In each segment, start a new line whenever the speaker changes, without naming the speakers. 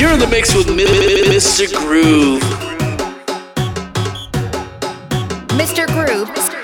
You're in the mix with Mr. Groove.
Mr. Groove.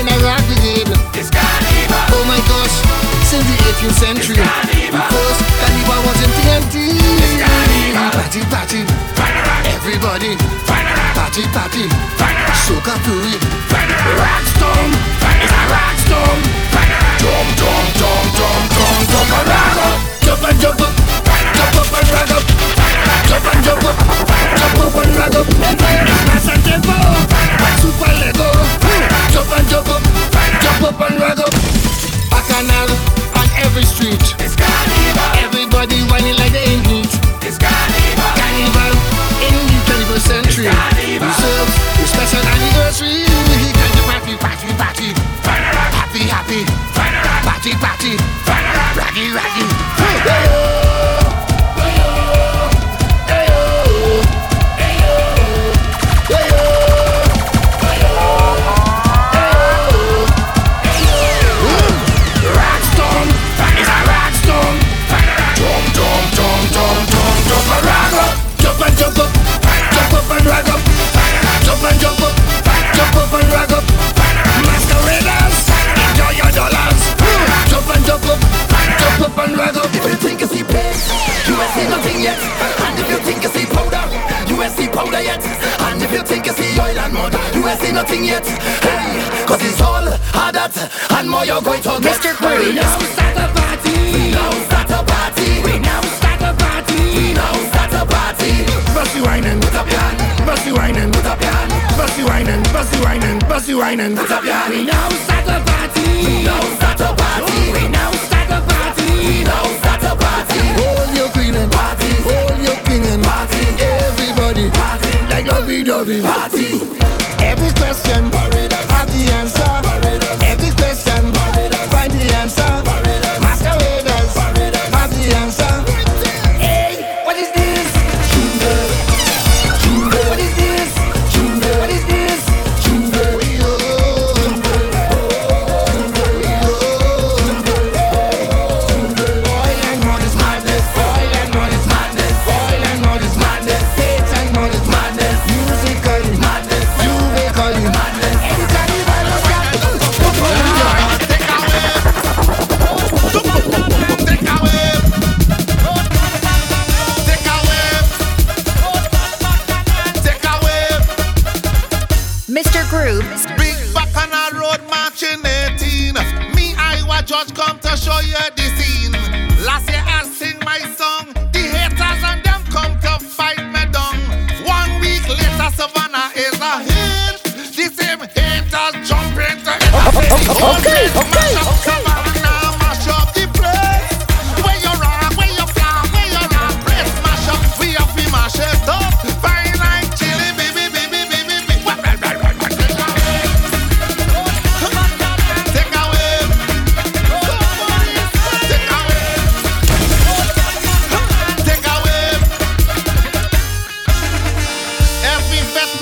in a rock brigade. It's Oh my
gosh, since the 18th century. Of course, was in TNT. Party, party. Everybody. Party, party. Soca Puri. Rock It's a rock storm. Drum, drum, drum, drum, drum, rock up. Jump and jump up. Jump up and rock up. Jump and jump up. Jump up and rock up. Fire up, pass up and jump up, jump up and rag up. Bacchanal on every street. It's carnival. Everybody whining like they ain't neat. It's carnival. Carnival in the 21st century. It's carnival. We serve a special anniversary. We can do party, party, party. Happy, happy. Party,
party. Raggy, raggy. see nothing yet.
And if
you think you see powder, you ain't see powder yet. And if you think you see oil and mud, you ain't see nothing yet. Hey, cause it's all hard at and more you're going to get. Mr. Free. We now start a party. We now start a party. We now start a party. We now start a party. Bossy whining, put up your hand. Bossy whining, put up your hand. Bossy whining, bossy whining, bossy whining, put up your hand. We now start a party. We now start Every question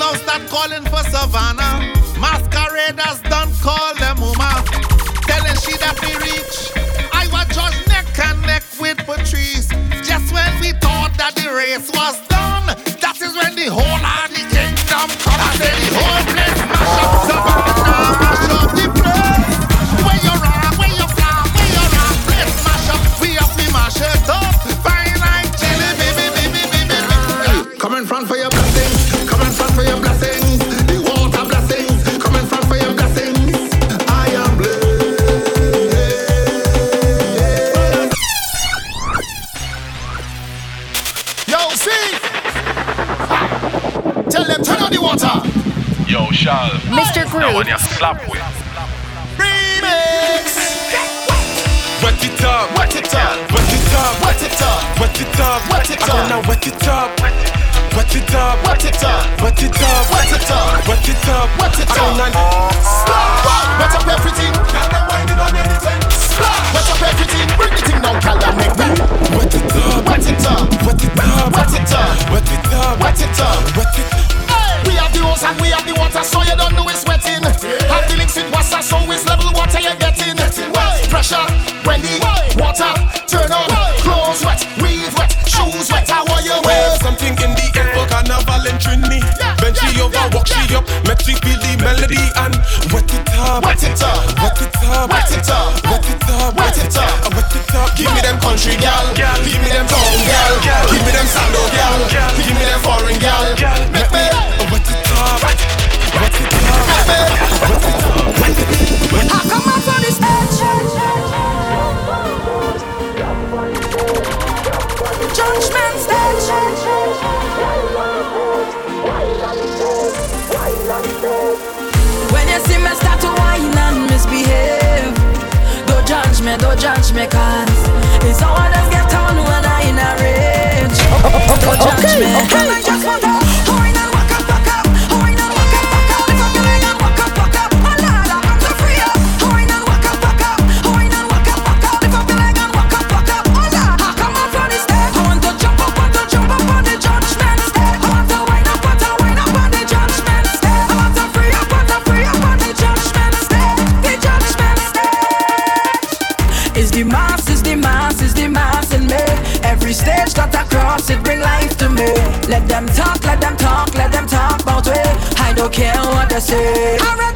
now start calling for Savannah. Masqueraders done call them woman. Telling she that we reach. I was just neck and neck with Patrice. Just when we thought that the race was done, that is when the whole of the kingdom come. Say the whole place mash up Savannah, Yo,
Charles.
Mr.
That
Groove.
one you slap with.
Remix.
Wet it up,
Wet it up.
wet it up,
Wet it up.
wet it up,
Wet it
I
up.
gonna wet it up, wet it up,
Wet it up.
wet it up,
Wet it up.
wet it up,
Wet it
I gonna
Stop. Wet up everything. Girl, them whining on anything. Stop. Wet up everything. Bring the thing down, girl, and make me.
wet it up,
Wet it up.
wet it up,
Wet it up.
wet it up,
Wet it up.
Wet it.
We have the and we have the water, so you don't know it's wetting. Have the links with water, so it's level water you're getting. Pressure when the water turn on. Clothes wet, weave wet, shoes wet. How are you
Well,
wet?
something in the air for carnival and Trini. Bend she over, walk she up, make she feel the melody and wet it up,
Wet it up.
wet it up,
Wet it up.
wet it up,
Wet it up.
wet it up.
Give me them country gal, give me them town gal, give me them sando gal, give me them foreign gal. Make me me,
don't judge me, cause it's all others get on when I in a rage. Don't judge me. And care what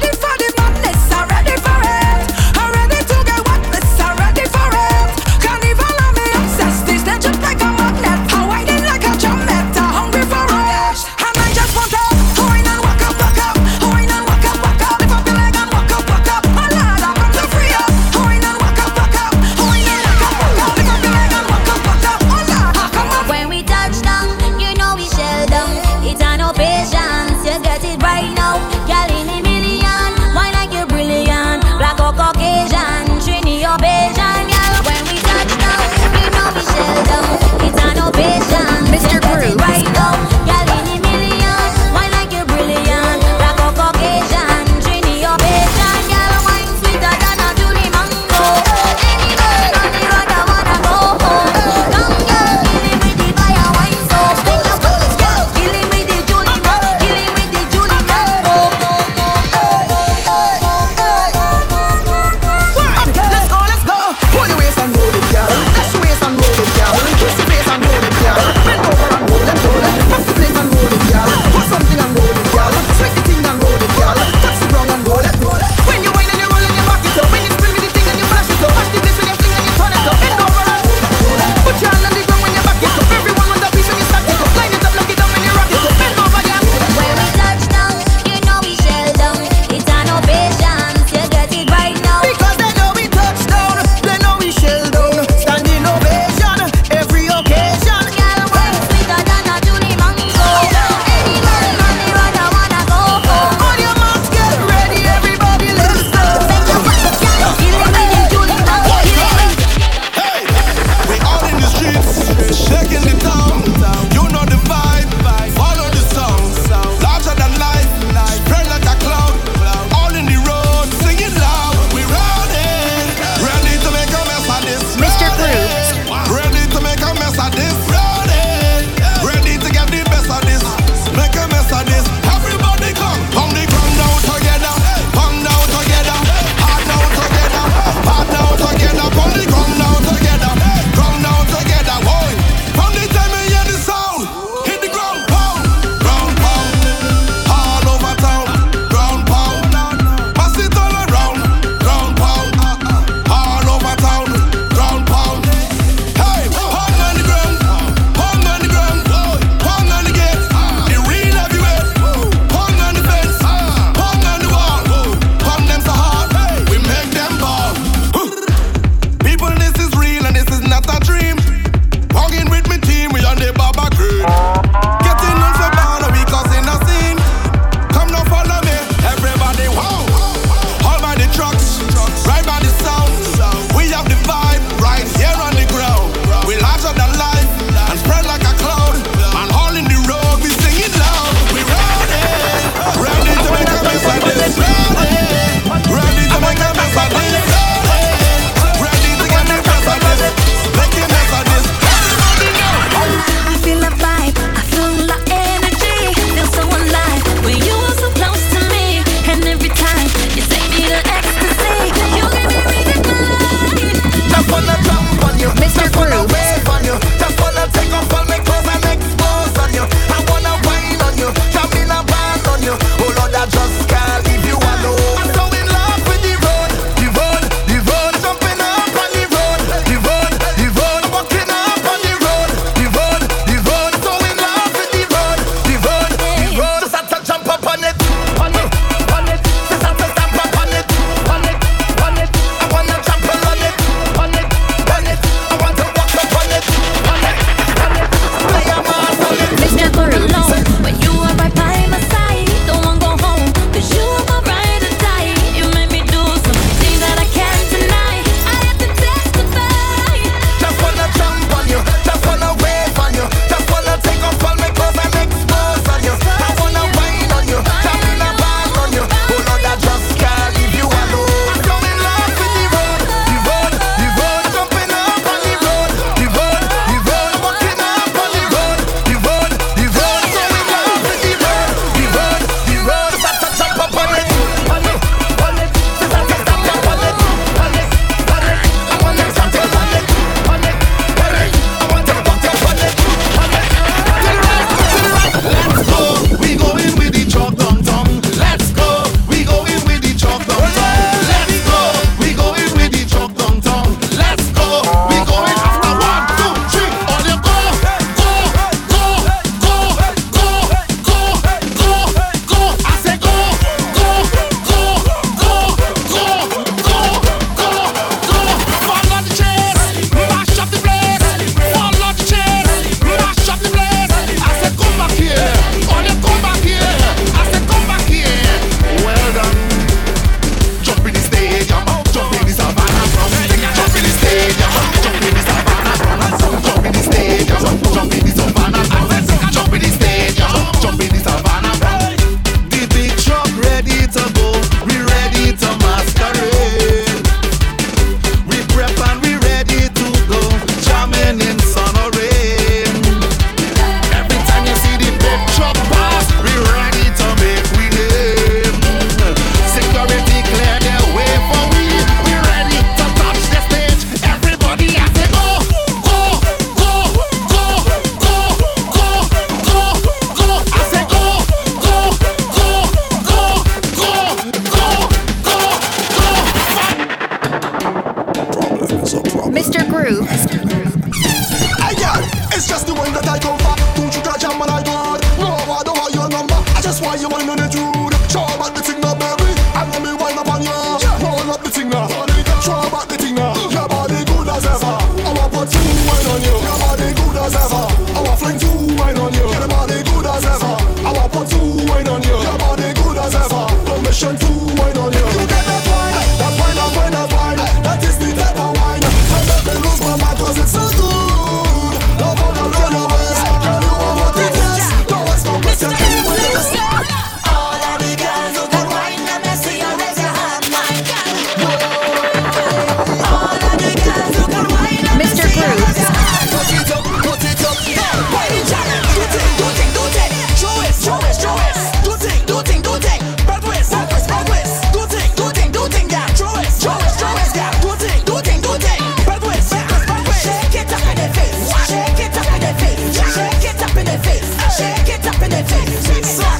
Six,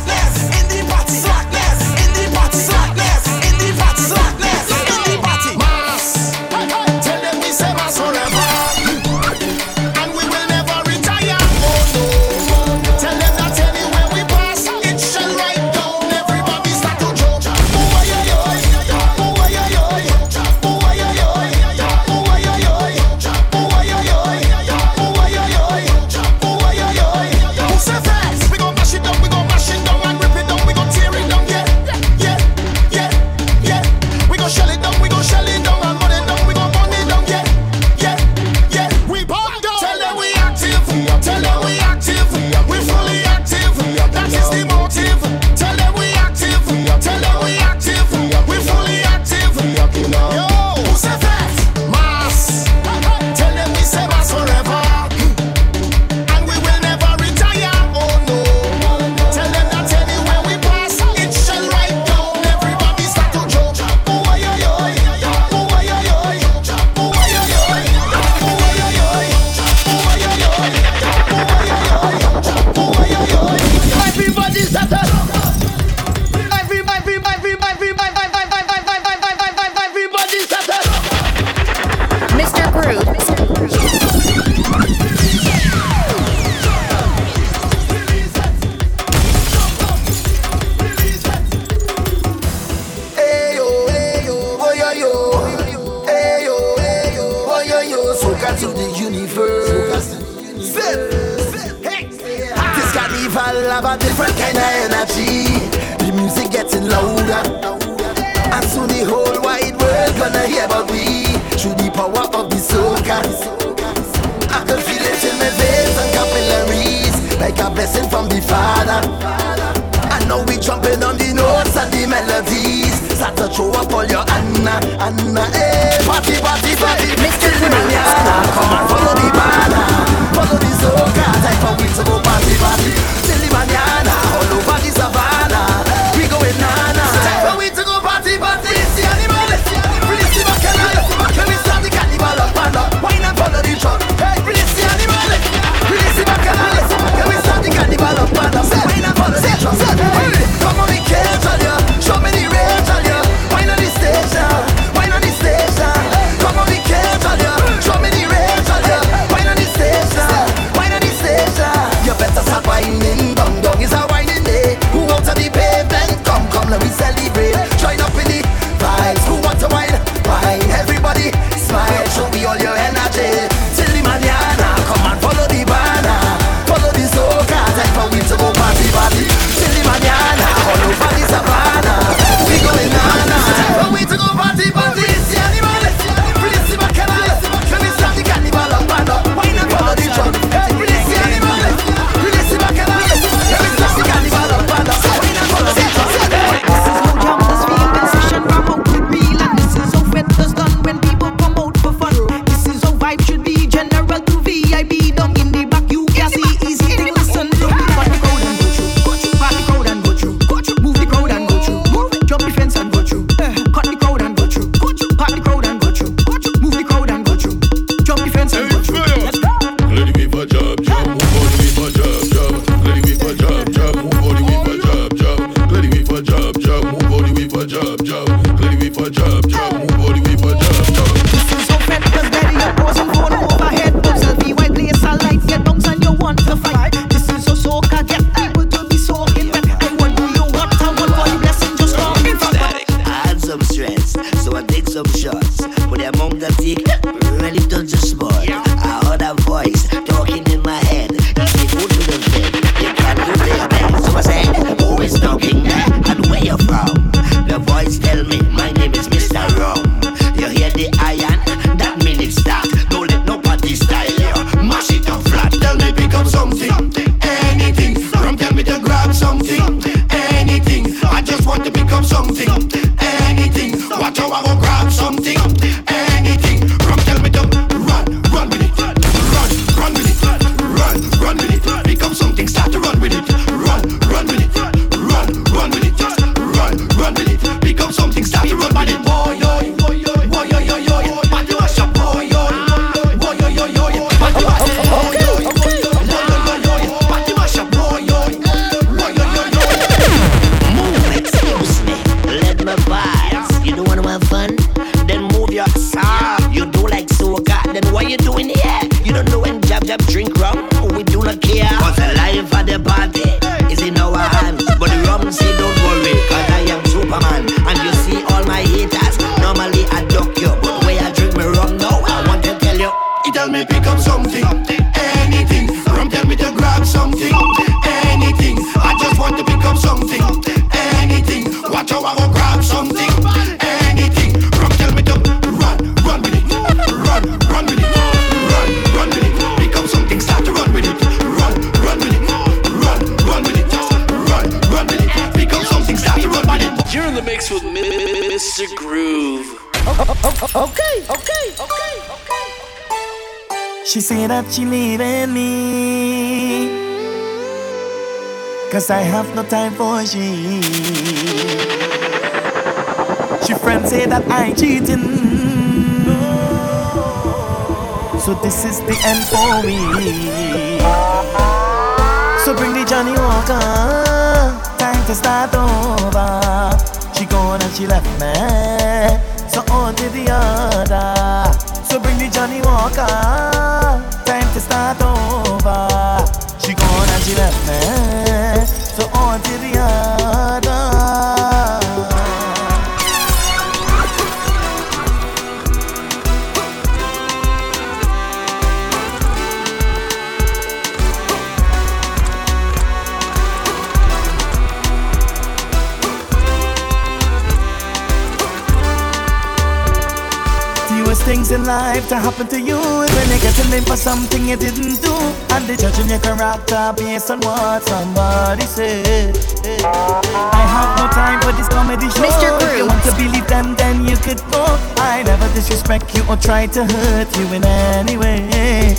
worst
things in life to happen to you is when they get to blame for something you didn't do. And they judging your character based on what somebody said. I have no time for this comedy show.
Mr. Groove.
If you want to believe them, then you could go. I never disrespect you or try to hurt you in any way.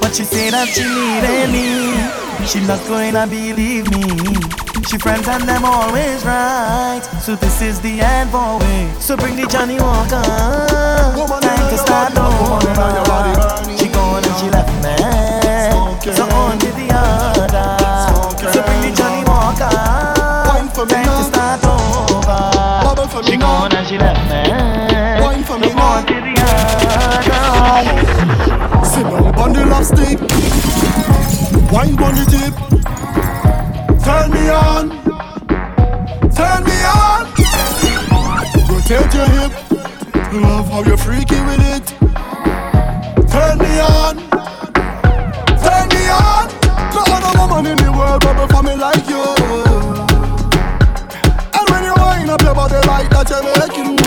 But she said that she needed me. She's not gonna believe me. She friends and them always right. So this is the end for me. So bring the Johnnie Walker. Woman Time to start over. She gone and she left me. So on to the other. So bring the Johnnie Walker.
Wine for me.
Time to start over. She gone and she left me.
Wine for me
so on to the other.
Sit down on the love stick. Wine on the tip. Turn me on. Turn me on. Rotate your hip. Love how you're freaky with it. Turn me on. Turn me on. No other woman in the world but for me like you. And when you wind up your body like that, you're making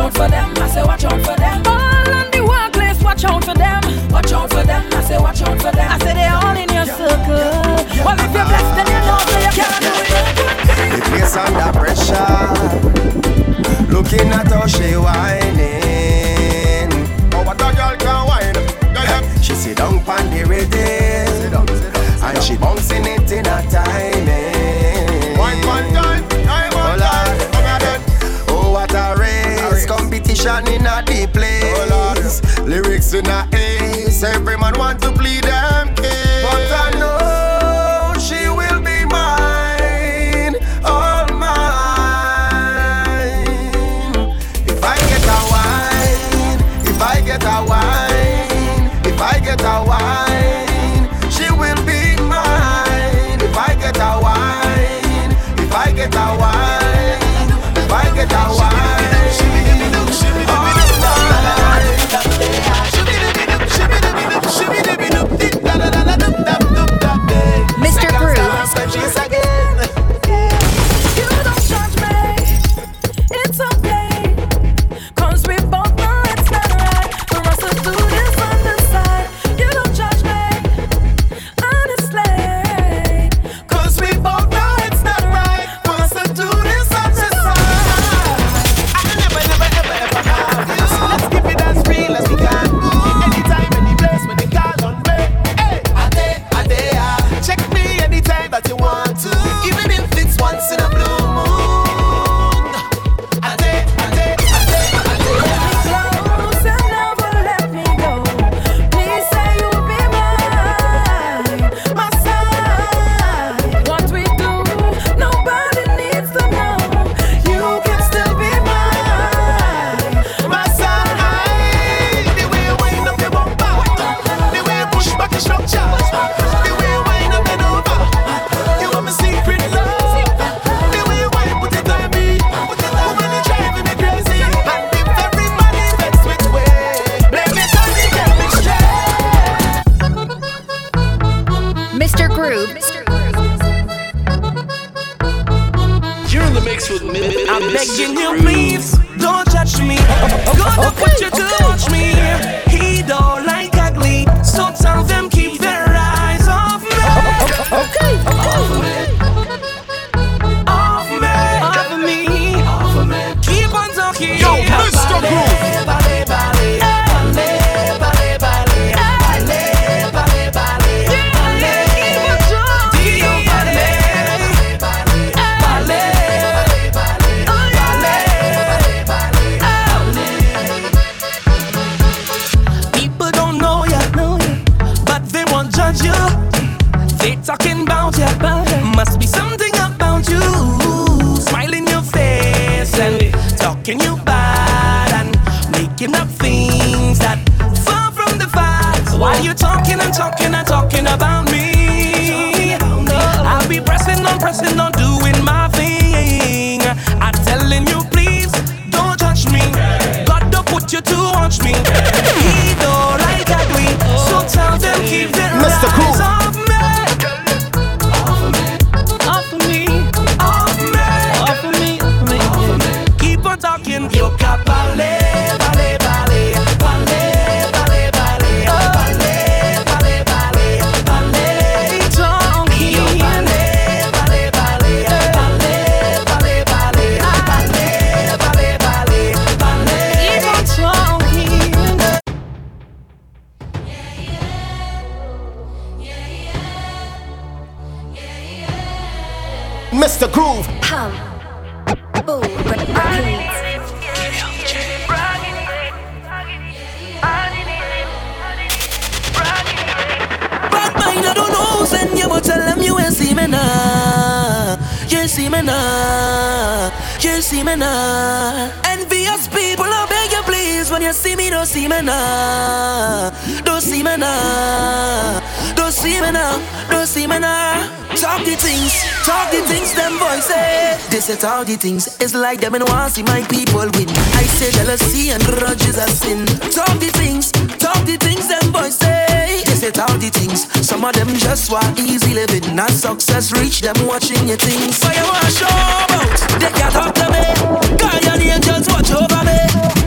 out for them. I say, watch out for them. All on the workplace, watch out for them. Watch out for them. I say, watch out for them. I say, they're all in your yeah, circle. Yeah, yeah, well, if you're blessed, then you know that you can't do it.
The place under pressure. Looking at how she whining. Oh, what a girl can whine. She sit down on the rhythm, and she
bouncing it in a
time. you
not pressing on the
groove. Pump, boo,
repeat. Send you, but tell them you ain't see me now. You ain't see me now. You ain't see me now. Envious people, I beg you please. When you see me, don't see me now. Don't see me now. Don't see me now. Don't see me now. Talk the things all the things them boys say. They said all the things. It's like them and want see my people win. I say jealousy and grudges are sin. Talk the things, talk the things them boys say. They said all the things. Some of them just want easy living. Not success reach them watching your things. Fire wash out. They can't talk to me. God and angels watch over me.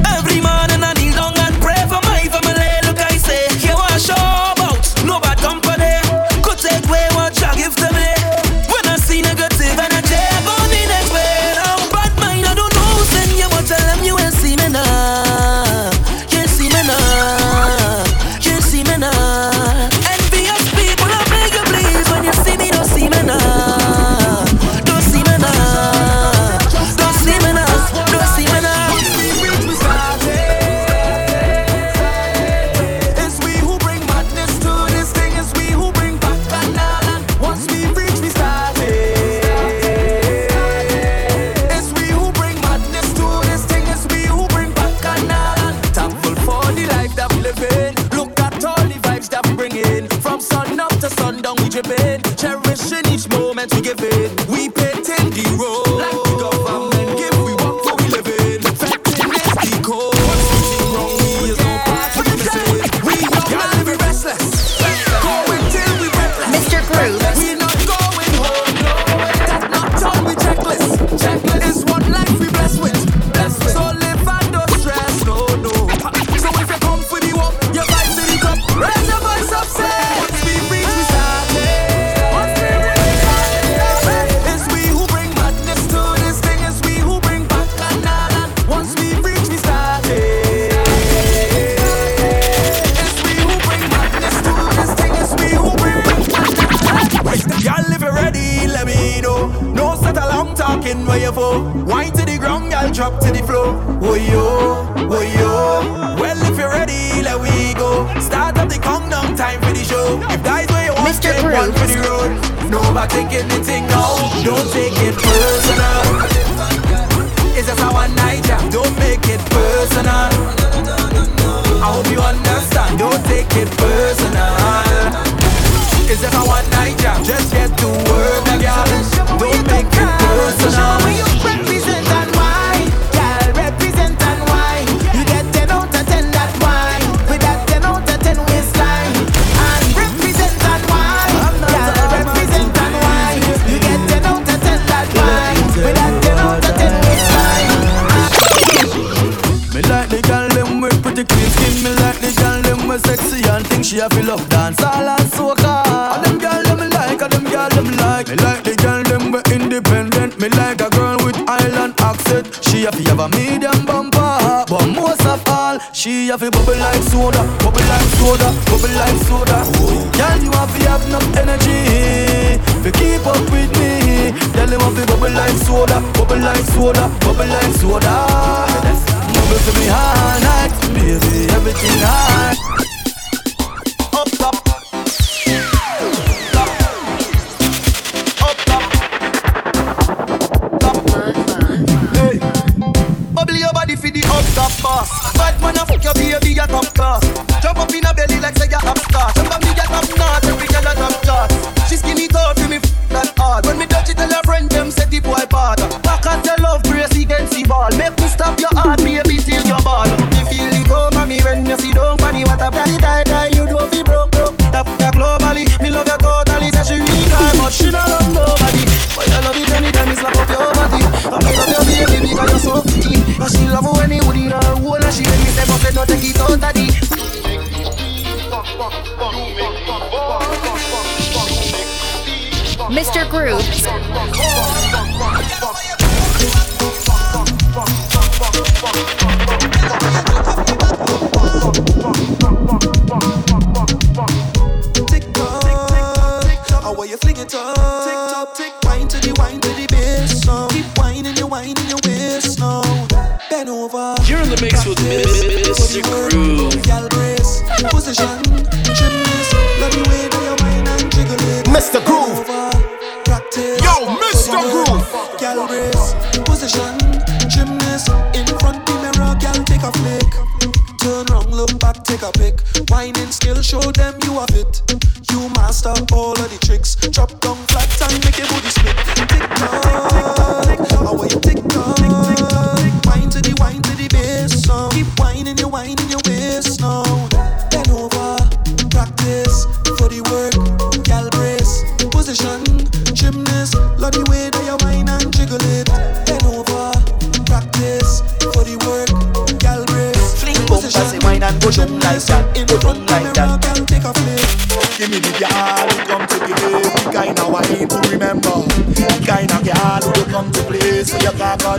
If that's where you want, one for the road. Take anything now. Don't take it personal. It's just a one night job. Don't make it personal. I hope you understand. Don't take it personal. It's just a one night job. Just get to work.
have a bubble like soda, bubble like soda, bubble like soda. Girl, you have to have enough energy to keep up with me. Girl, you have a bubble like soda, bubble like soda, bubble like soda. Bubble for me all night, baby, everything hard.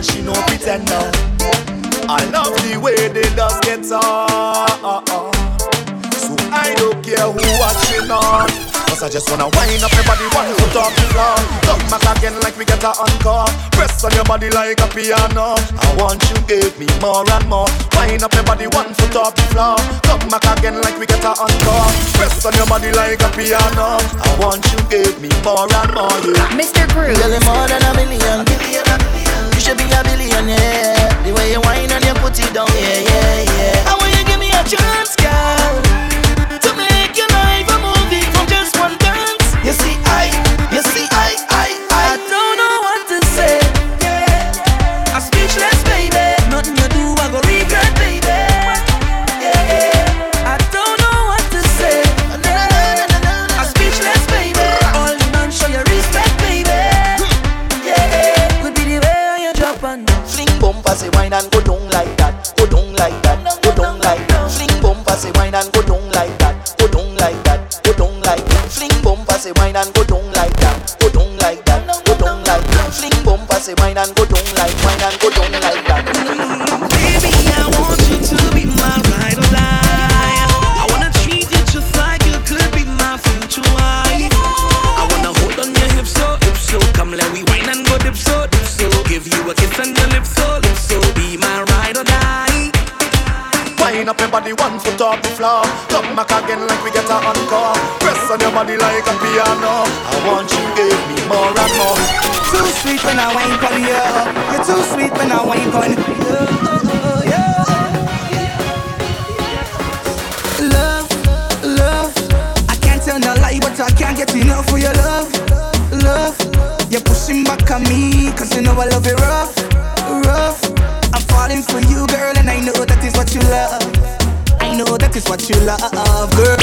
she no
pretend now. I love the way the
dust gets up. So I don't care who watching on. Cause I just wanna wind up your body one foot off the floor. Come back again like we get a encore. Press on your body like a piano. I want you give me more and more. Wind up your body one foot off the floor. Come back again like we get a encore. Press on your body like a piano. I want you give me more and more. Yeah.
Mr. Groove.
Really more than a million. A million, a million should be a billionaire. The way you whine and you put it down, yeah, yeah, yeah. I want you give me a chance, girl.
Say wine and go down like, wine and go down like that.
Baby, I want you to be my ride or die. I wanna treat you just like you could be my future wife. I wanna hold on your hips so, hips so. Come let we wine and go dip so, dip so. Give you a kiss on your lips so, lips so. Be my ride or die.
Wind up your body one foot off the floor. Come back again like we get a encore. Press on your body like a piano. I want you give me more and more.
Too sweet when I wine on you. You're too sweet when I wine on you. Love, love. I can't tell no lie, but I can't get enough for your love, love. You're pushing back on me, cause you know I love it rough, rough. I'm falling for you, girl, and I know that is what you love. I know that is what you love, girl.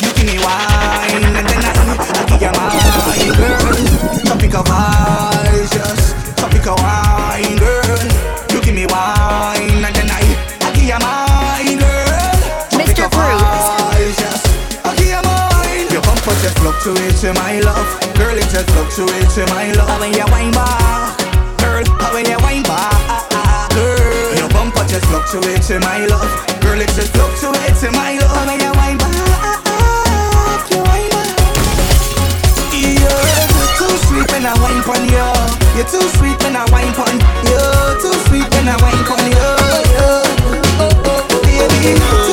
You give me wine, and then I, I give you mine. Topic of eyes, yes. Topic wine, girl. You give me wine, and then I, I give you mine, girl.
Mr.
Eyes, yes. I give you mine. Your bumper just fluctuates to my love, girl. It just fluctuates to my love. When you wine back, girl. When you wine back, girl. Your bumper just fluctuates to my love, girl. It just fluctuates to my love. When you wine pon you. You're too sweet when I wine pon you. Too sweet when I wine pon you. Baby, too sweet when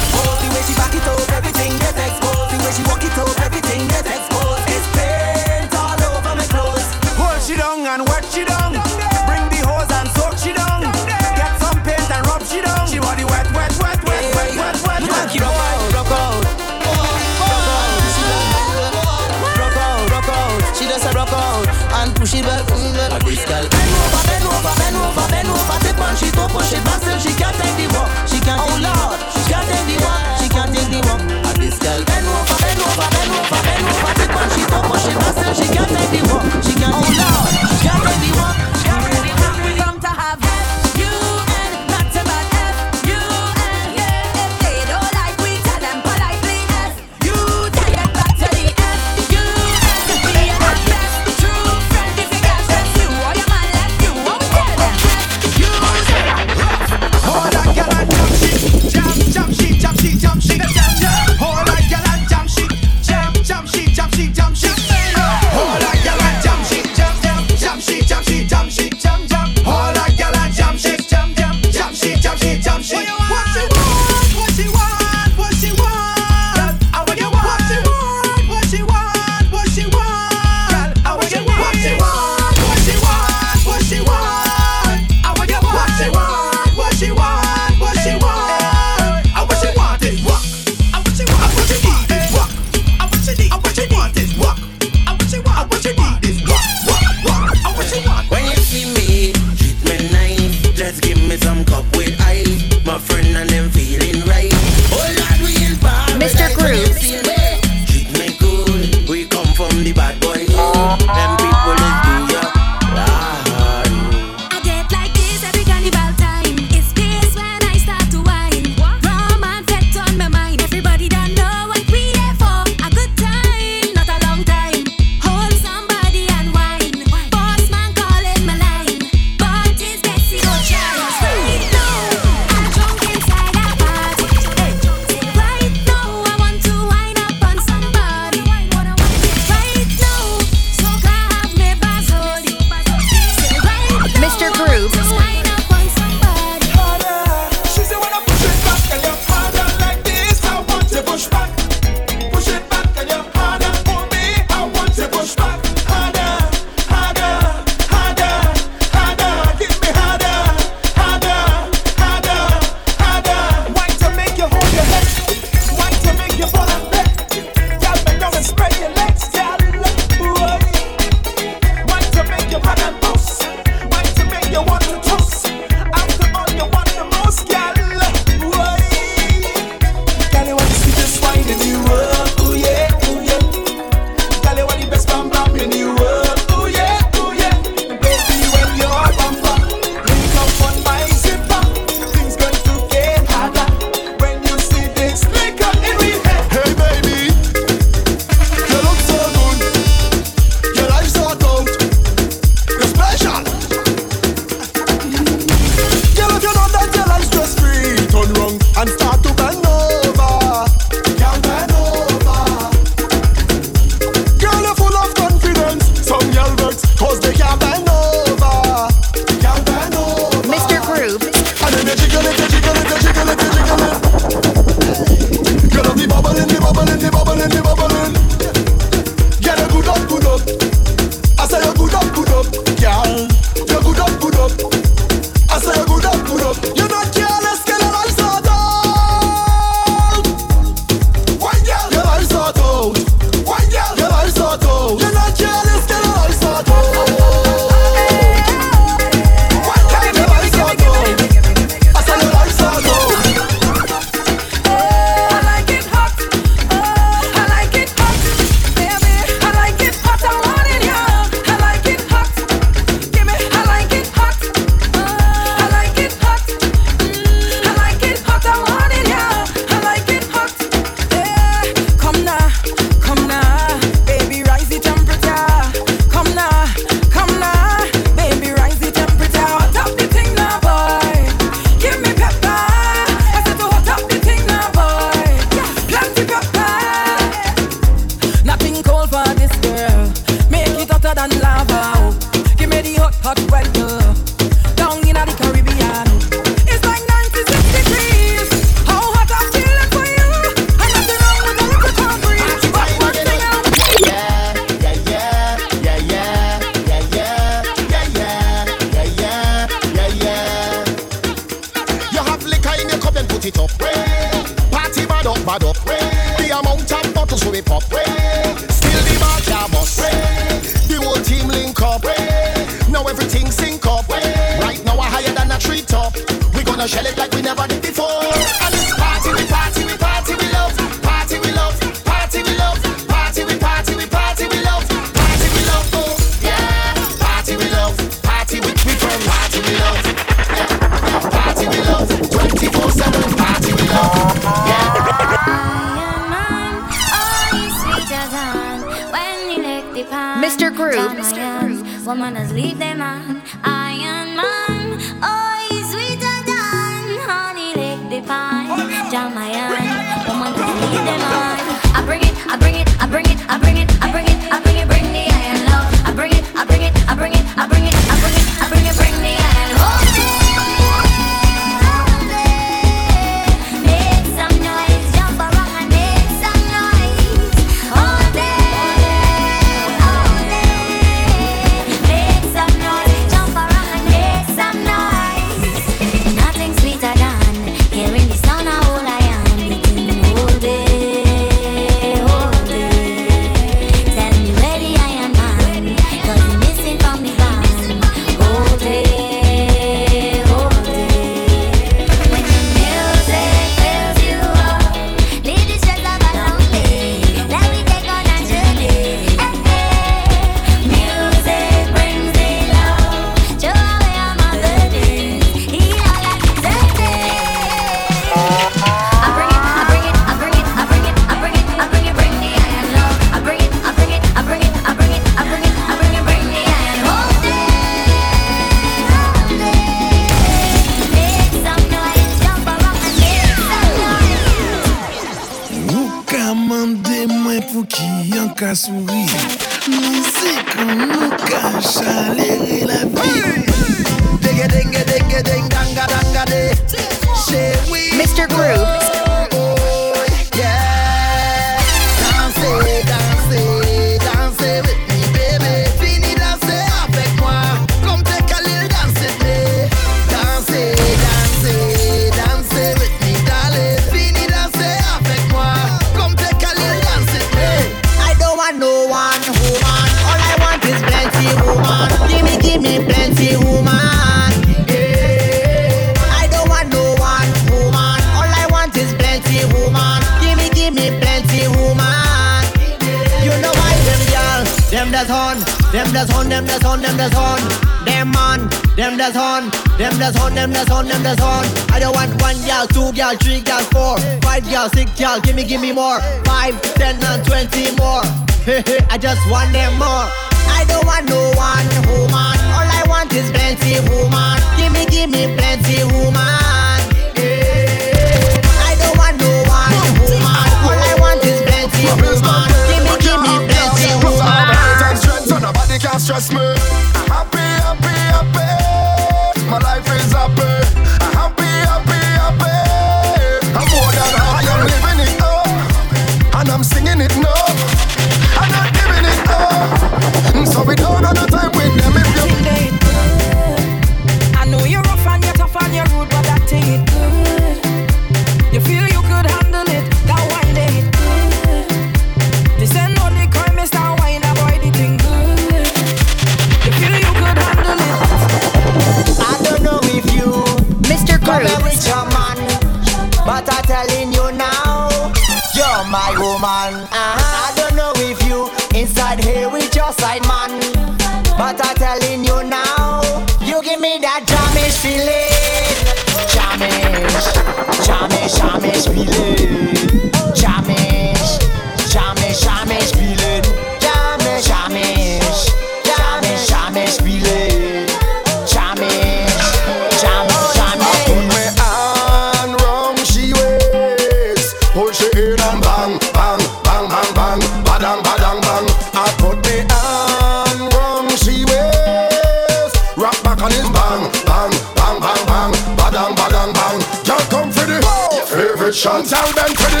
is
bang, bang, bang, bang, bang, badang, badang, bang. Girl, come for the favorite shot. Tell them for the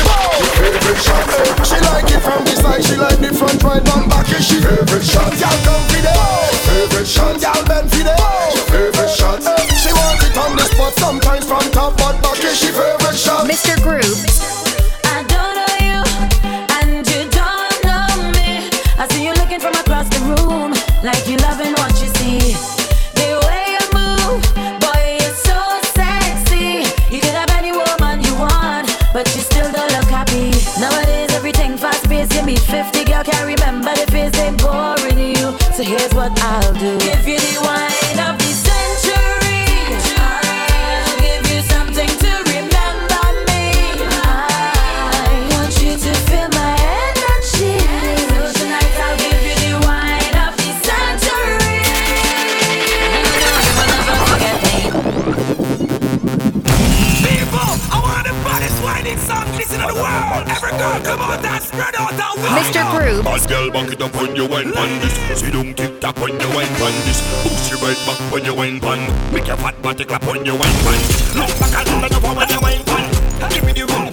favorite shot. She like it from this side, she like the front, right, and back. Is she favorite shot? Girl, come for the favorite shot. Girl, bend for the favorite shot. She wants it on the spot, sometimes from top, but back. Is she favorite shot?
Mr. Groove.
like you loving what you can't remember the
Mr. Groove.
Bad girl, back it up when you wine pan this. When you wine pan this. Push your right back when you wine pan. Make your fat body clap when you wine pan. Look back at the when you wine pan. Give me the room.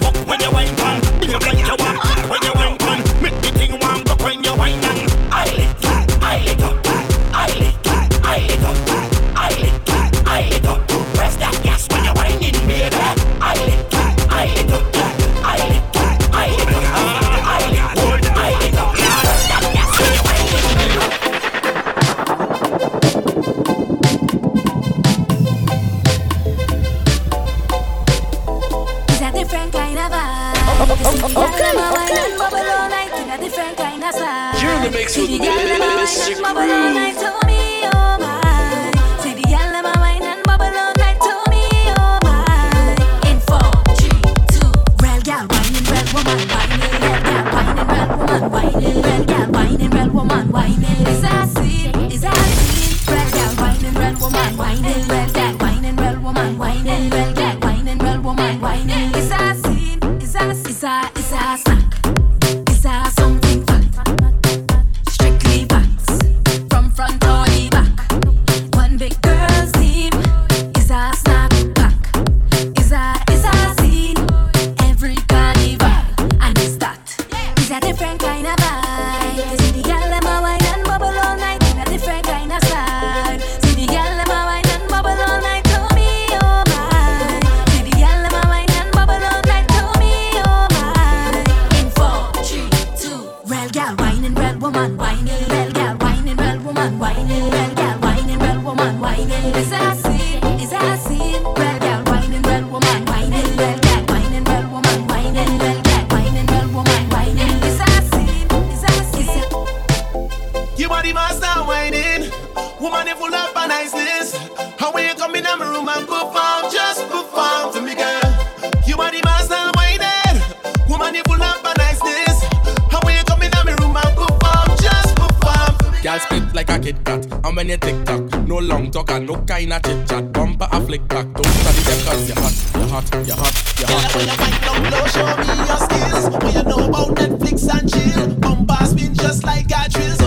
a
Kit Kat And when you tick tock, no long talk and no kind of chit chat. Bumper a flick back, don't study cause you're hot, you're hot, you're hot, you're hot.
When you wind down low, show me your skills. When you know about Netflix and chill. Bumper spin just like a drill.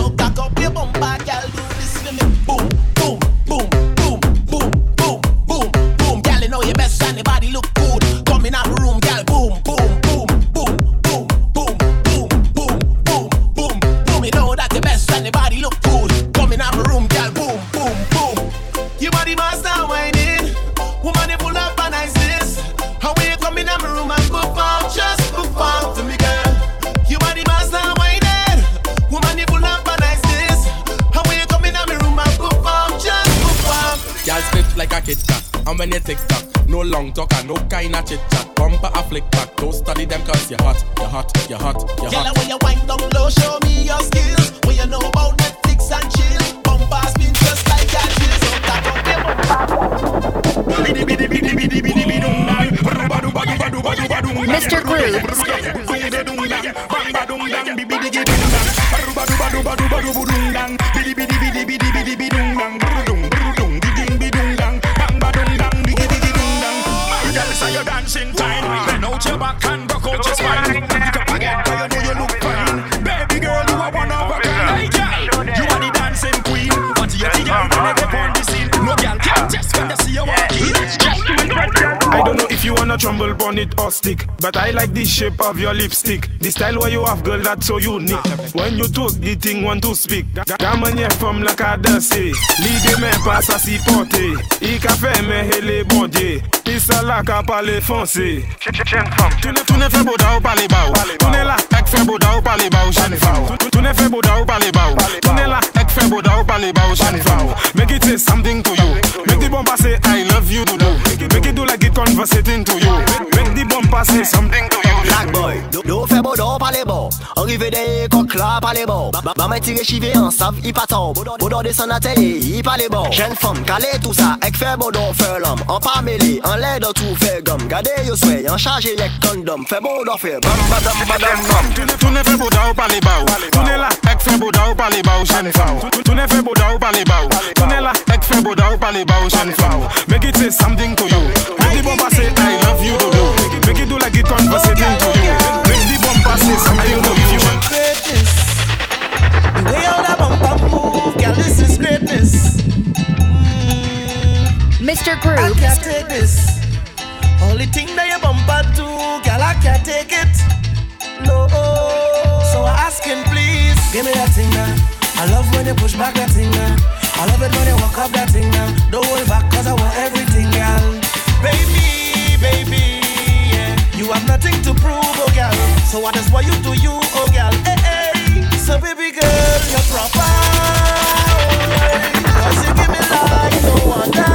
talk and no kind of chit chat. Bumper a flick back, don't study them cause you're hot, you're hot, you're hot, you're hot.
it or stick. But I like the shape of your lipstick. The style where you have, girl, that's so unique. When you talk, the thing want to speak. Gamanye from la cadence. L'idée me passe à s'y porter. Eh. I café me hele bondé. Pisa la ka pale foncé. Tu ne fais boda ou pale bao. Tu ne la ek fais boda ou pale bao. Tu ne fais boda ou pale bao. Tu ne la ek fais boda ou pale bao. Make it say something to you. Make the bomba say I love you to do. Make make it converse it into you. Make the bumper say something to you.
Black boy, do fe bodo pale bo
Arrive de kok la pale bo Ba mè tire chive an sav i patan Bodo de san ate e i pale bo Jen fom kale tout sa ek fe bodo fe lom An pa mele, an lè do tou fe gom Gade yo sway, an chaje lek kondom Fe bodo fe bam badam badam bam
Toune fe bodo pale ba ou Toune la ek fe bodo pale ba ou Jen fom Toune fe bodo pale ba ou Toune la ek fe bodo pale ba ou Jen fom Make it say something to you. Make the bumper say I love you do do Make it do like it conversating to you Make the bumper say something to you
greatness. The way how that bumper move, girl, this is greatness. Mm.
Mr.
I can't take this. Only thing that your bumper do, girl, I can't take it. No. So I asking, please, give me that thing now. I love when you push back that thing now. I love it when you walk up that thing now. Don't hold back, cause I want everything, girl. Baby, baby, yeah. You have nothing to prove, oh girl. So what is what you do, you, oh girl. So baby girl, you're proper. Cause you give me life, no wonder.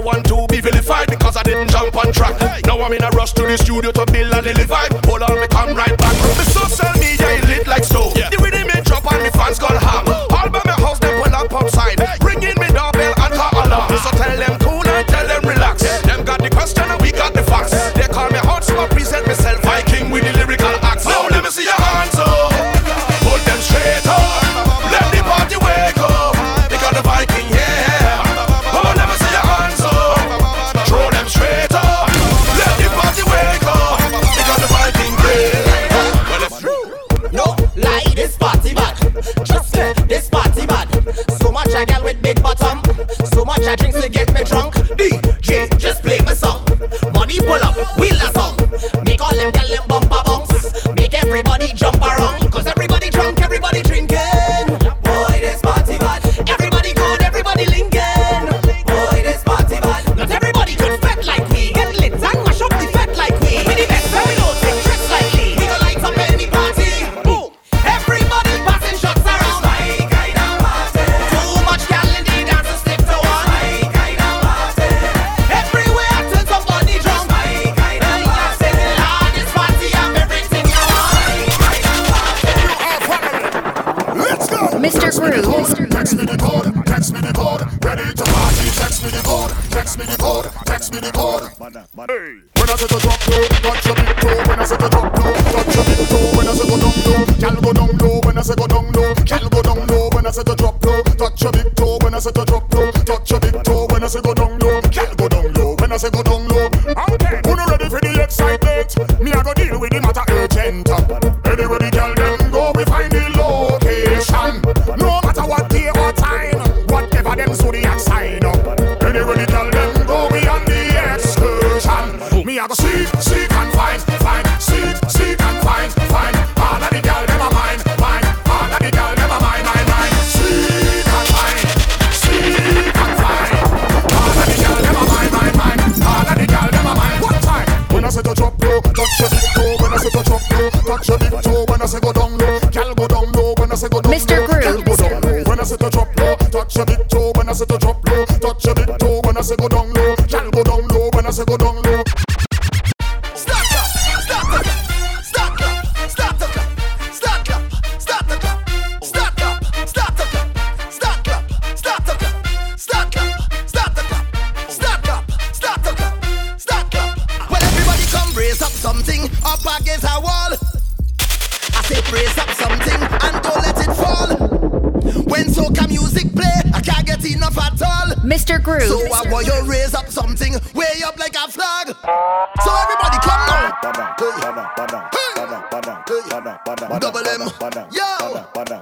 Vex,
I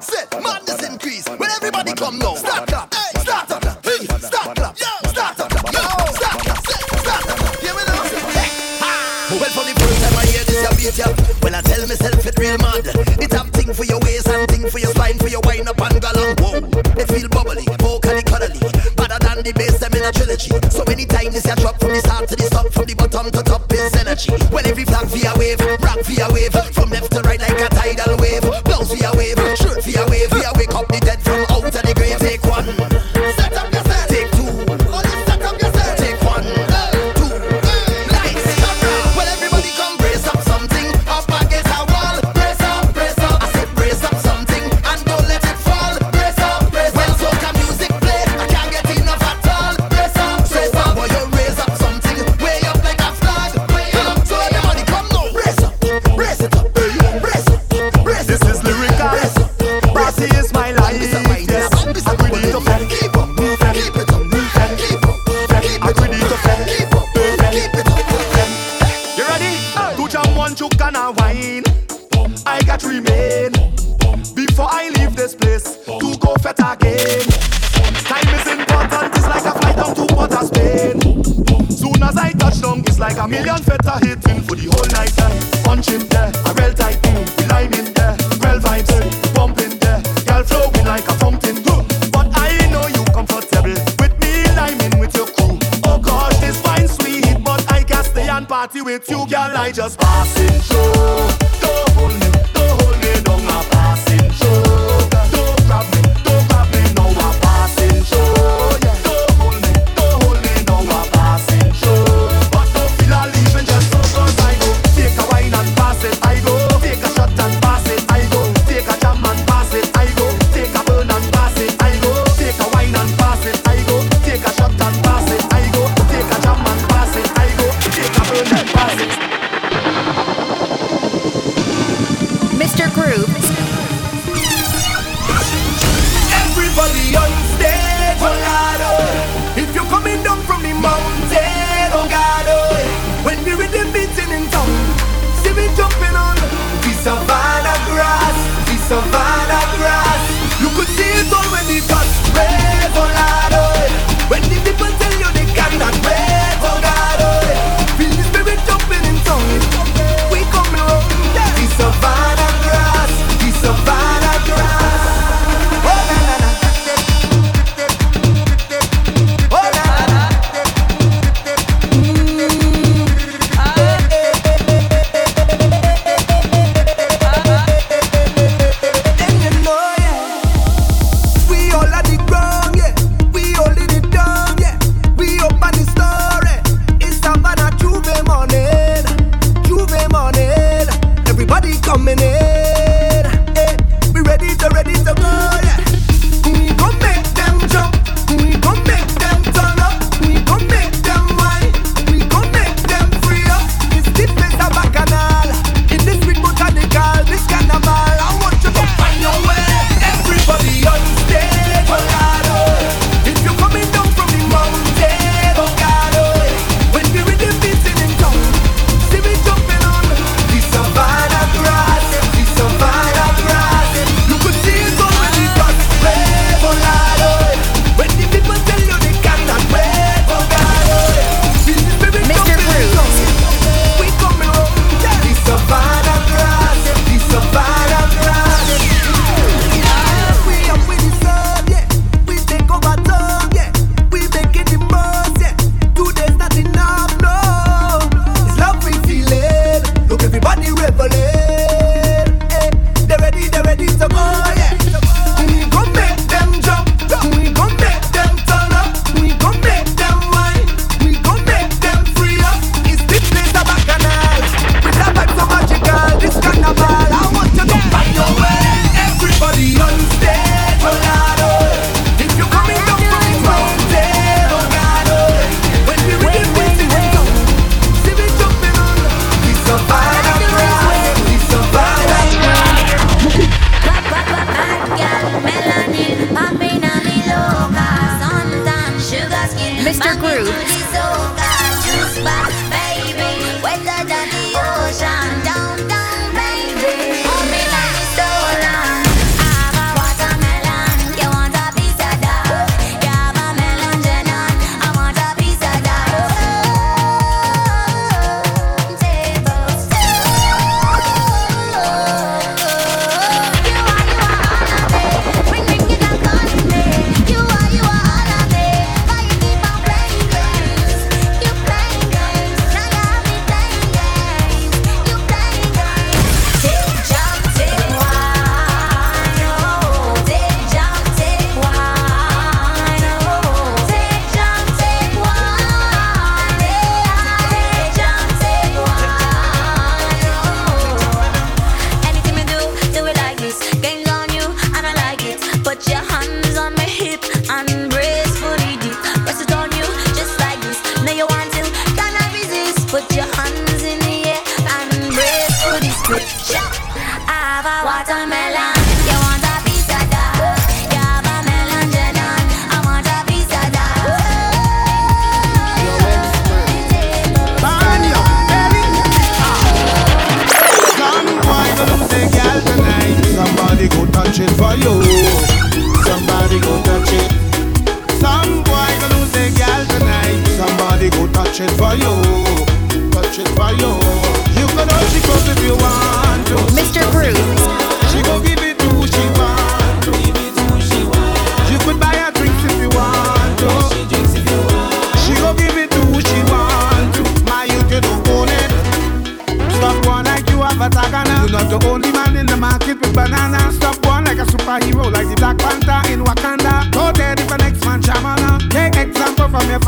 Set madness increase when everybody come now. Start clap, hey, start clap, hey, start clap, yeah, start clap, yo, start clap, start clap. Hear me now? Well, for the first time I hear this, I beat ya. Well, I tell myself it real mad. It have thing for your waist and thing for your spine, for your wine up and galang. Whoa, it feel bubbly, vocally cuddly. Better than the bass, them in a trilogy. So many times this ya drop from the start to the top, from the bottom to top is energy. When every flag via wave, rock via wave, from left to right like a tidal via wave.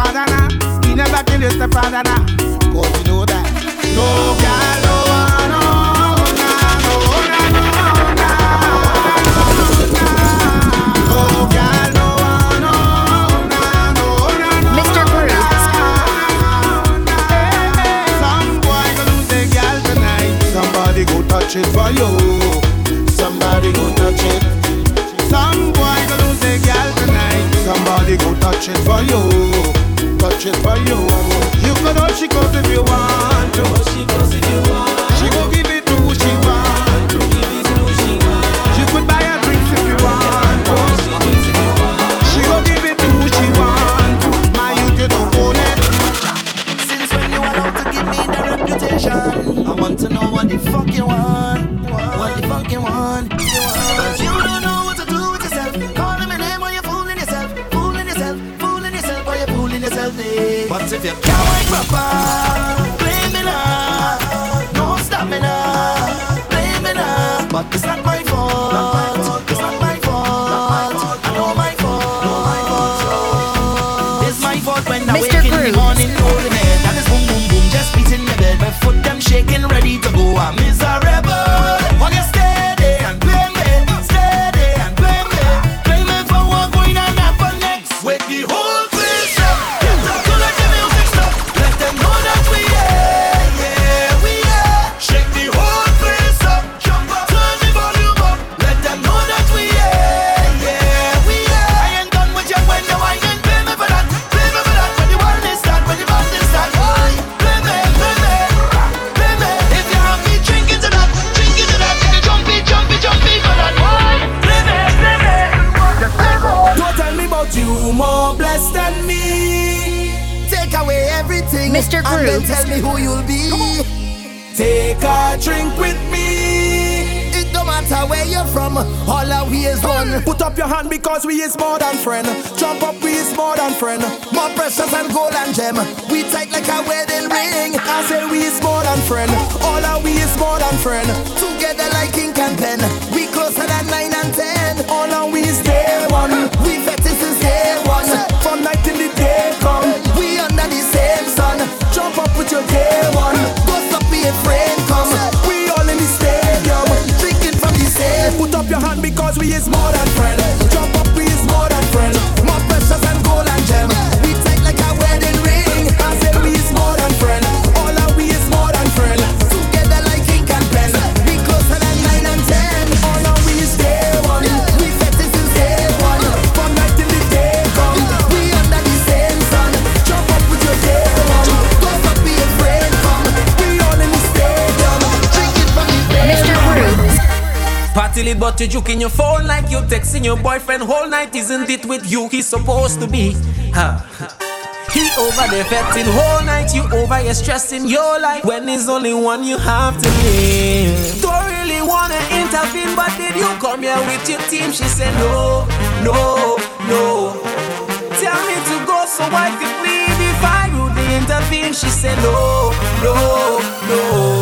father now. He never kill now. Cause you know that. No girl, no one, no, no, no, no, no, no, no, no, no, Somebody go touch it for you. Somebody go touch it. Some boy go lose a girl tonight. Somebody go touch it for you. Touches by you. You can all she goes if you want to. She goes if you want. She go
proper.
friend. Jump up, we is more than friend.
More precious than gold and gem. We tight like a wedding ring.
I say we is more than friend. All our we is more than friend.
Together like ink and pen. We closer than
night.
It, but you're juking your phone like you're texting your boyfriend whole night. Isn't it with you he's supposed to be? He over there fetting whole night, you over here stressing your life when there's only one you have to live. Don't really wanna intervene, but did you come here with your team? She said no, no, no. Tell me to go so I could leave if I would intervene. She said no, no, no.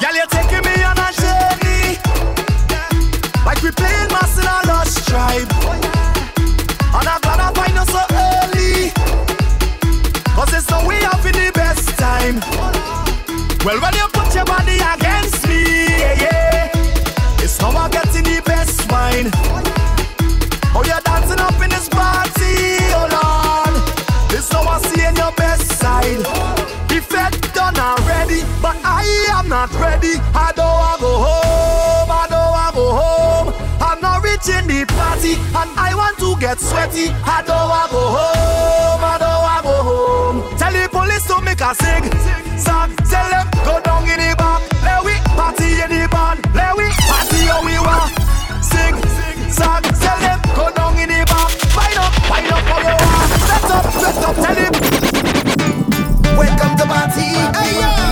Girl,
you're taking me on a journey. Like we playing mas in a lost tribe. And I'm glad I find us so early. Cause it's the way of the
best time. Well, when you put your body out. not ready. I don't want go home. I don't want go home. I'm not reaching the party, and I want to get sweaty. I don't want go home. I don't want go home. Tell the police to make a sing, song. Tell them go down in the back. Let we party in the band. Let we party how we want. Sing, song. Tell them go down in the back. Wind up, wind up how you want. Set up, set up. Tell him. Welcome to party. Hey, yeah.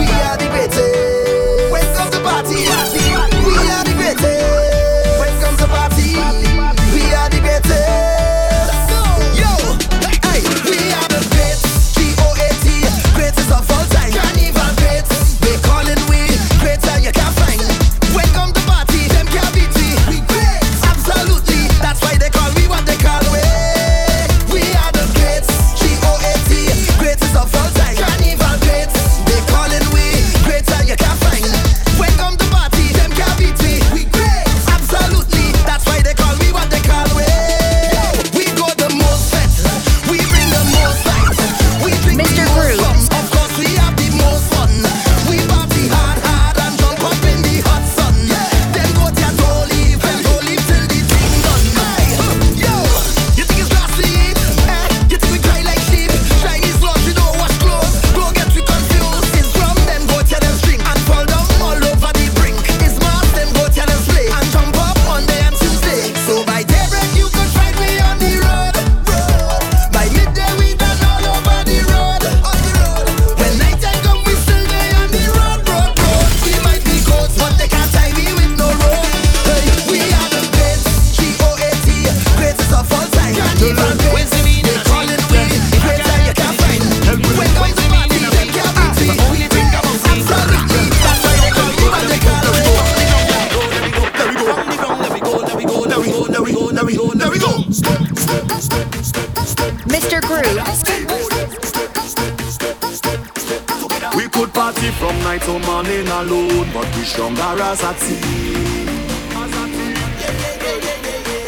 Stronger as a team.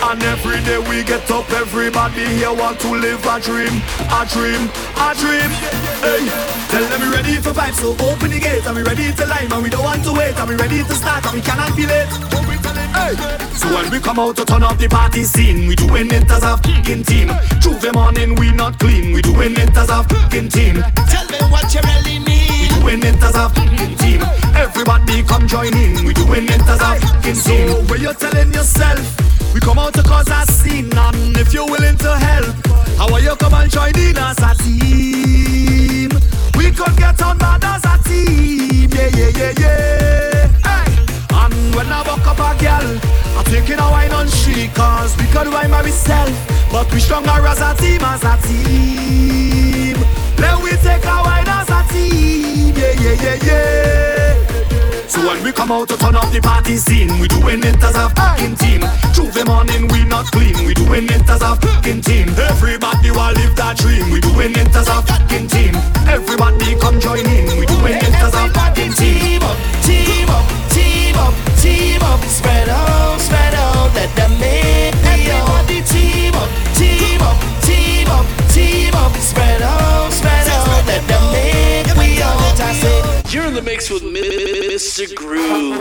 And every day we get up, everybody here want to live a dream, a dream, a dream. Hey, tell them we ready for vibes, so open the gate. And we ready to line, and we don't want to wait. And we ready to start, and we cannot be late. Hey, so when we come out to turn up the party scene, we doing it as a fucking team. Tuesday morning we not clean, we doing it as a fucking team.
Tell me what you really need.
We doing it as a fucking team. Everybody come join in, we doing it as a fucking team. So when you're telling yourself, we come out to cause a scene, and if you're willing to help, how are you come and join in as a team? We could get on bad as a team, yeah, yeah, yeah, yeah. Hey. And when I walk up a girl, I'm taking a wine on she, cause we could wine by myself, but we stronger as a team, as a team. Then we take a wine as a team, yeah, yeah, yeah, yeah. So when we come out to turn up the party scene, we doing it as a fucking team. Tuesday morning we not clean, we doing it as a fucking team. Everybody will live that dream, we doing it as a fucking team. Everybody come join in, we doing it as a fucking team.
Team up, team up, team up. Spread out, spread out. Let them make me Everybody team up, team up,
in the mix with Mi- Mi- Mr. Groove.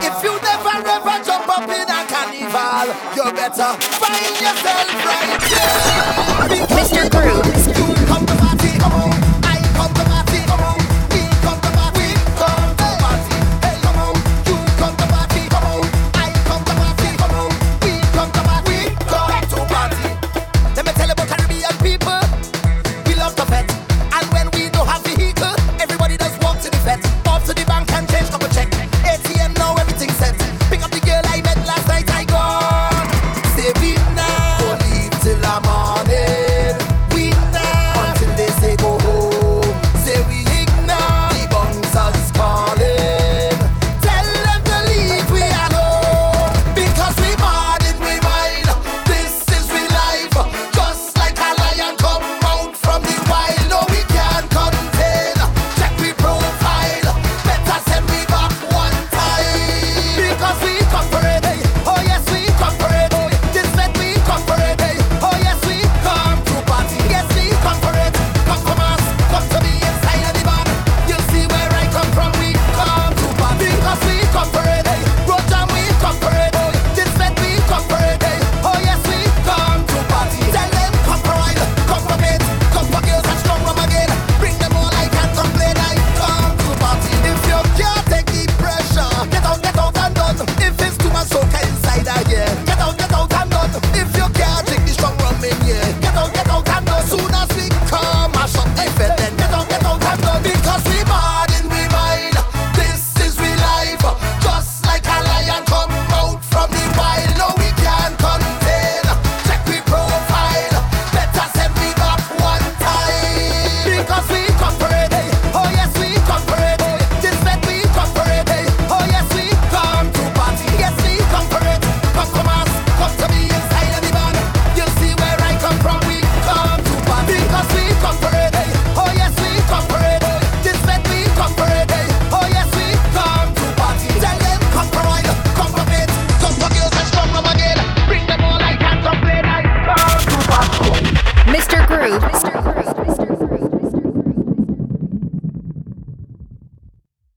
If you never ever jump up in a carnival, you better find yourself right here.
Mr. Groove